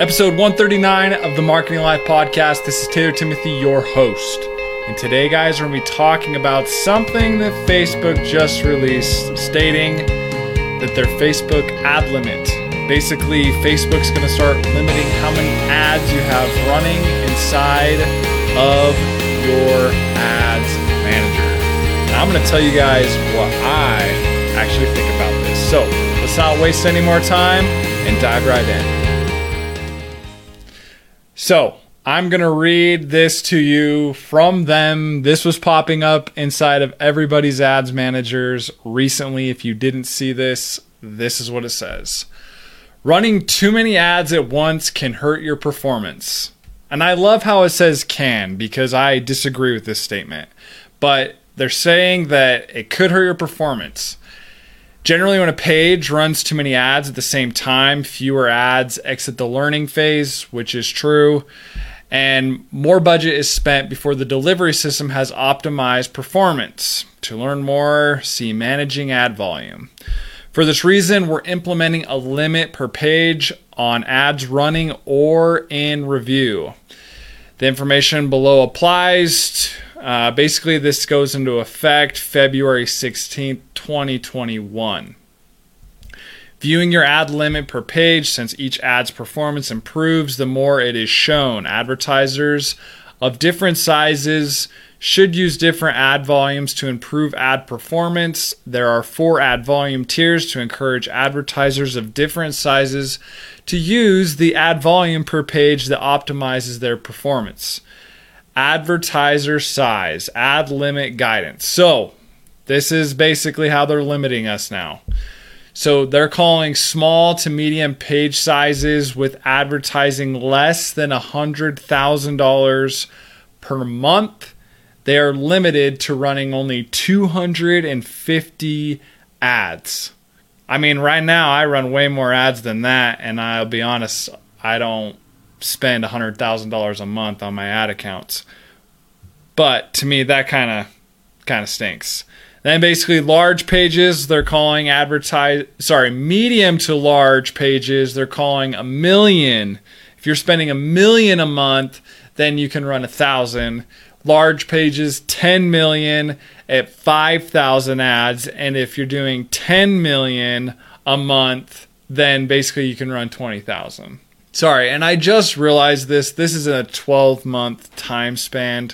Episode 139 of the Marketing Life podcast. This is Taylor Timothy, your host. And today, guys, we're going to be talking about something that Facebook just released, stating that their Facebook ad limit. Basically, Facebook's going to start limiting how many ads you have running inside of your ads manager. And I'm going to tell you guys what I actually think about this. So let's not waste any more time and dive right in. So, I'm going to read this to you from them. This was popping up inside of everybody's ads managers recently. If you didn't see this, this is what it says Running too many ads at once can hurt your performance. And I love how it says can because I disagree with this statement. But they're saying that it could hurt your performance. Generally, when a page runs too many ads at the same time, fewer ads exit the learning phase, which is true, and more budget is spent before the delivery system has optimized performance. To learn more, see Managing Ad Volume. For this reason, we're implementing a limit per page on ads running or in review. The information below applies uh, basically, this goes into effect February 16th, 2021. Viewing your ad limit per page, since each ad's performance improves, the more it is shown. Advertisers of different sizes should use different ad volumes to improve ad performance. There are four ad volume tiers to encourage advertisers of different sizes to use the ad volume per page that optimizes their performance advertiser size, ad limit guidance. So, this is basically how they're limiting us now. So, they're calling small to medium page sizes with advertising less than $100,000 per month. They are limited to running only 250 ads. I mean, right now I run way more ads than that, and I'll be honest, I don't spend $100,000 a month on my ad accounts. But to me that kind of kind of stinks. Then basically large pages they're calling advertise sorry, medium to large pages they're calling a million. If you're spending a million a month, then you can run a thousand. Large pages 10 million at 5,000 ads and if you're doing 10 million a month, then basically you can run 20,000. Sorry, and I just realized this. This is a 12 month time span.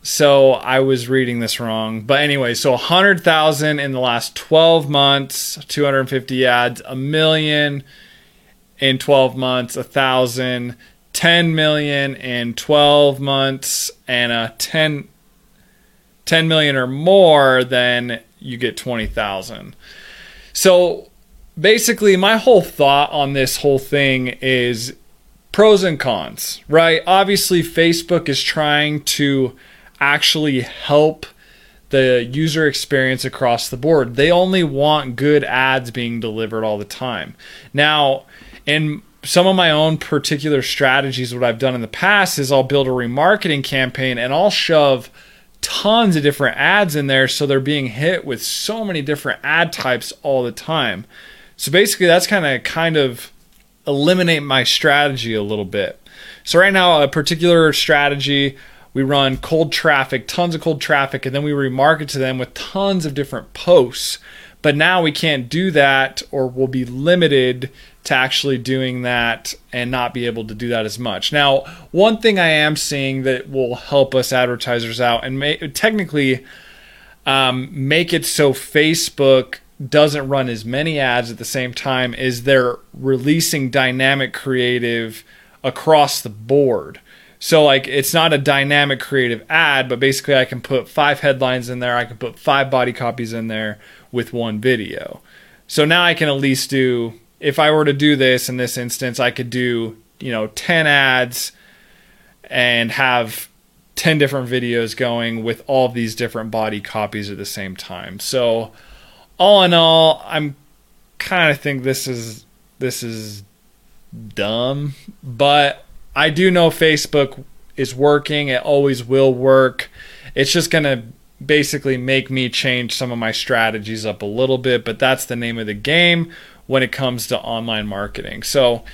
So I was reading this wrong. But anyway, so 100,000 in the last 12 months, 250 ads, a million in 12 months, a thousand, 10 million in 12 months, and a 10, 10 million or more, then you get 20,000. So basically, my whole thought on this whole thing is pros and cons, right? Obviously, Facebook is trying to actually help the user experience across the board. They only want good ads being delivered all the time. Now, in some of my own particular strategies, what I've done in the past is I'll build a remarketing campaign and I'll shove tons of different ads in there so they're being hit with so many different ad types all the time. So basically that's kind of kind of eliminate my strategy a little bit. So right now, a particular strategy we run cold traffic, tons of cold traffic, and then we remarket to them with tons of different posts. But now we can't do that, or we'll be limited to actually doing that and not be able to do that as much. Now, one thing I am seeing that will help us advertisers out and may, technically um, make it so Facebook doesn't run as many ads at the same time is they're releasing dynamic creative across the board. So like it's not a dynamic creative ad, but basically I can put five headlines in there, I can put five body copies in there with one video. So now I can at least do if I were to do this in this instance, I could do, you know, 10 ads and have 10 different videos going with all these different body copies at the same time. So all in all, I'm kind of think this is this is dumb, but I do know Facebook is working. It always will work. It's just going to basically make me change some of my strategies up a little bit, but that's the name of the game when it comes to online marketing. So,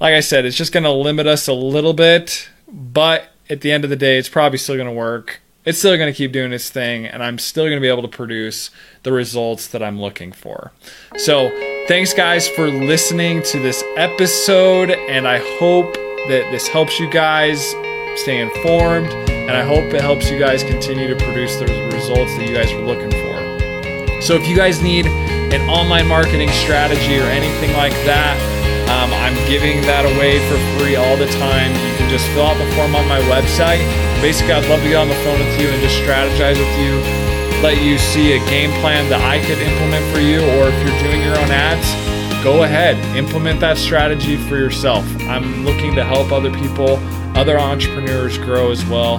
like I said, it's just going to limit us a little bit, but at the end of the day, it's probably still going to work. It's still going to keep doing its thing, and I'm still going to be able to produce the results that I'm looking for. So, thanks, guys, for listening to this episode, and I hope that this helps you guys stay informed, and I hope it helps you guys continue to produce the results that you guys are looking for. So, if you guys need an online marketing strategy or anything like that, um, I'm giving that away for free all the time. You can just fill out the form on my website. Basically, I'd love to get on the phone with you and just strategize with you, let you see a game plan that I could implement for you, or if you're doing your own ads, go ahead, implement that strategy for yourself. I'm looking to help other people, other entrepreneurs grow as well,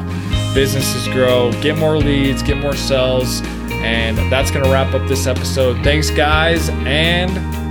businesses grow, get more leads, get more sales. And that's going to wrap up this episode. Thanks, guys, and